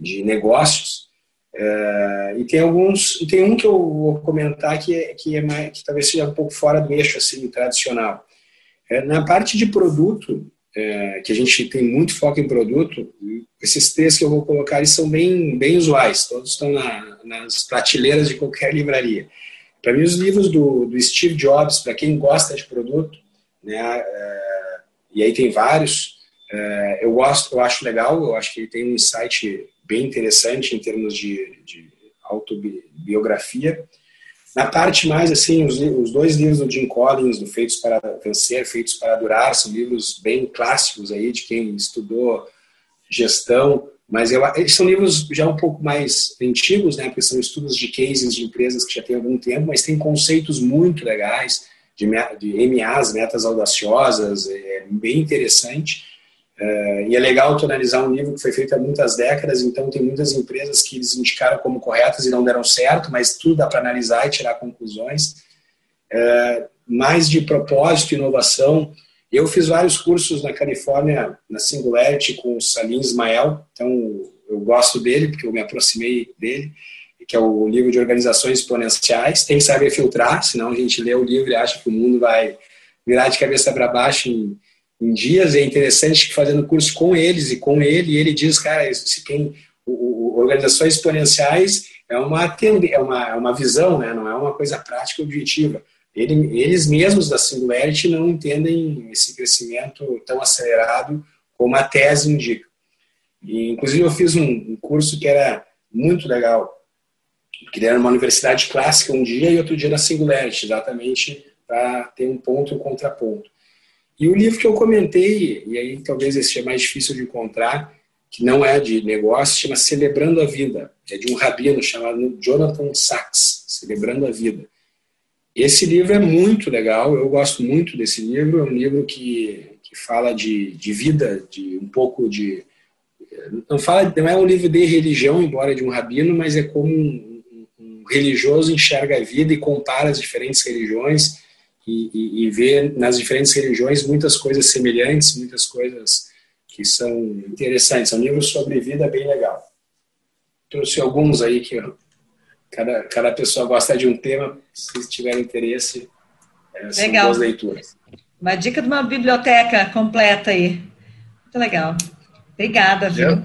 de negócios. Uh, e tem alguns, e tem um que eu vou comentar que, é, que, é mais, que talvez seja um pouco fora do eixo assim, tradicional. É, na parte de produto, é, que a gente tem muito foco em produto, esses três que eu vou colocar eles são bem, bem usuais, todos estão na, nas prateleiras de qualquer livraria. Para mim, os livros do, do Steve Jobs, para quem gosta de produto, né, é, e aí tem vários, é, eu gosto, eu acho legal, eu acho que ele tem um insight bem interessante em termos de, de autobiografia. Na parte mais, assim, os, os, dois livros do Jim Collins, do Feitos para Vencer, Feitos para Durar, são livros bem clássicos aí de quem estudou gestão, mas eu, eles são livros já um pouco mais antigos, né, porque são estudos de cases de empresas que já têm algum tempo, mas tem conceitos muito legais de, de MAs, metas audaciosas, é bem interessante. Uh, e é legal tu analisar um livro que foi feito há muitas décadas, então tem muitas empresas que eles indicaram como corretas e não deram certo, mas tudo dá para analisar e tirar conclusões. Uh, mais de propósito inovação. Eu fiz vários cursos na Califórnia, na Singularity, com o Salim Ismael, então eu gosto dele, porque eu me aproximei dele, que é o livro de organizações exponenciais. Tem que saber filtrar, senão a gente lê o livro e acha que o mundo vai virar de cabeça para baixo em em dias, é interessante que fazendo curso com eles e com ele, ele diz, cara, se quem, o, o, organizações exponenciais é uma, é, uma, é uma visão, né? não é uma coisa prática objetiva. Ele, eles mesmos da Singularity não entendem esse crescimento tão acelerado como a tese indica. E, inclusive, eu fiz um, um curso que era muito legal, que era numa universidade clássica um dia e outro dia na Singularity, exatamente para ter um ponto e um contraponto. E o livro que eu comentei, e aí talvez esse seja mais difícil de encontrar, que não é de negócio, chama Celebrando a Vida. É de um rabino chamado Jonathan Sachs, Celebrando a Vida. Esse livro é muito legal, eu gosto muito desse livro. É um livro que, que fala de, de vida, de um pouco de. Não, fala, não é um livro de religião, embora de um rabino, mas é como um, um religioso enxerga a vida e compara as diferentes religiões e, e, e ver nas diferentes religiões muitas coisas semelhantes, muitas coisas que são interessantes. É um livro sobre vida bem legal. Trouxe alguns aí que cada, cada pessoa gosta de um tema, se tiver interesse, é, são legal. boas leituras. Uma dica de uma biblioteca completa aí. Muito legal. Obrigada, viu?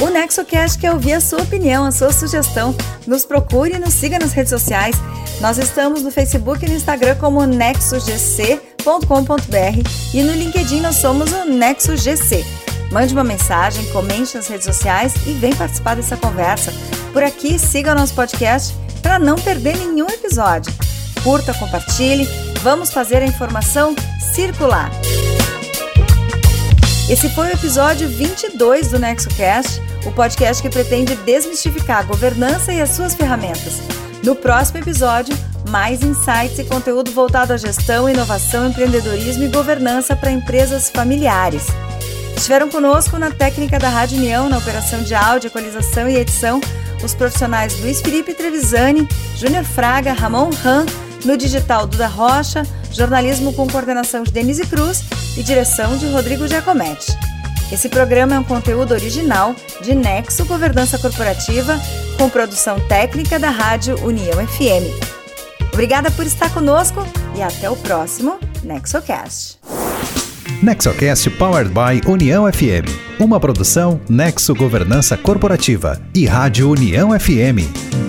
O NexoCast quer ouvir a sua opinião, a sua sugestão. Nos procure e nos siga nas redes sociais. Nós estamos no Facebook e no Instagram como nexogc.com.br e no LinkedIn nós somos o NexoGC. Mande uma mensagem, comente nas redes sociais e vem participar dessa conversa. Por aqui, siga o nosso podcast para não perder nenhum episódio. Curta, compartilhe, vamos fazer a informação circular. Esse foi o episódio 22 do NexoCast, o podcast que pretende desmistificar a governança e as suas ferramentas. No próximo episódio, mais insights e conteúdo voltado à gestão, inovação, empreendedorismo e governança para empresas familiares. Estiveram conosco na técnica da Rádio União, na operação de áudio, equalização e edição, os profissionais Luiz Felipe Trevisani, Júnior Fraga, Ramon Ram, no digital Duda Rocha, jornalismo com coordenação de Denise Cruz e direção de Rodrigo Giacometti. Esse programa é um conteúdo original de Nexo Governança Corporativa, com produção técnica da Rádio União FM. Obrigada por estar conosco e até o próximo NexoCast. NexoCast Powered by União FM. Uma produção Nexo Governança Corporativa e Rádio União FM.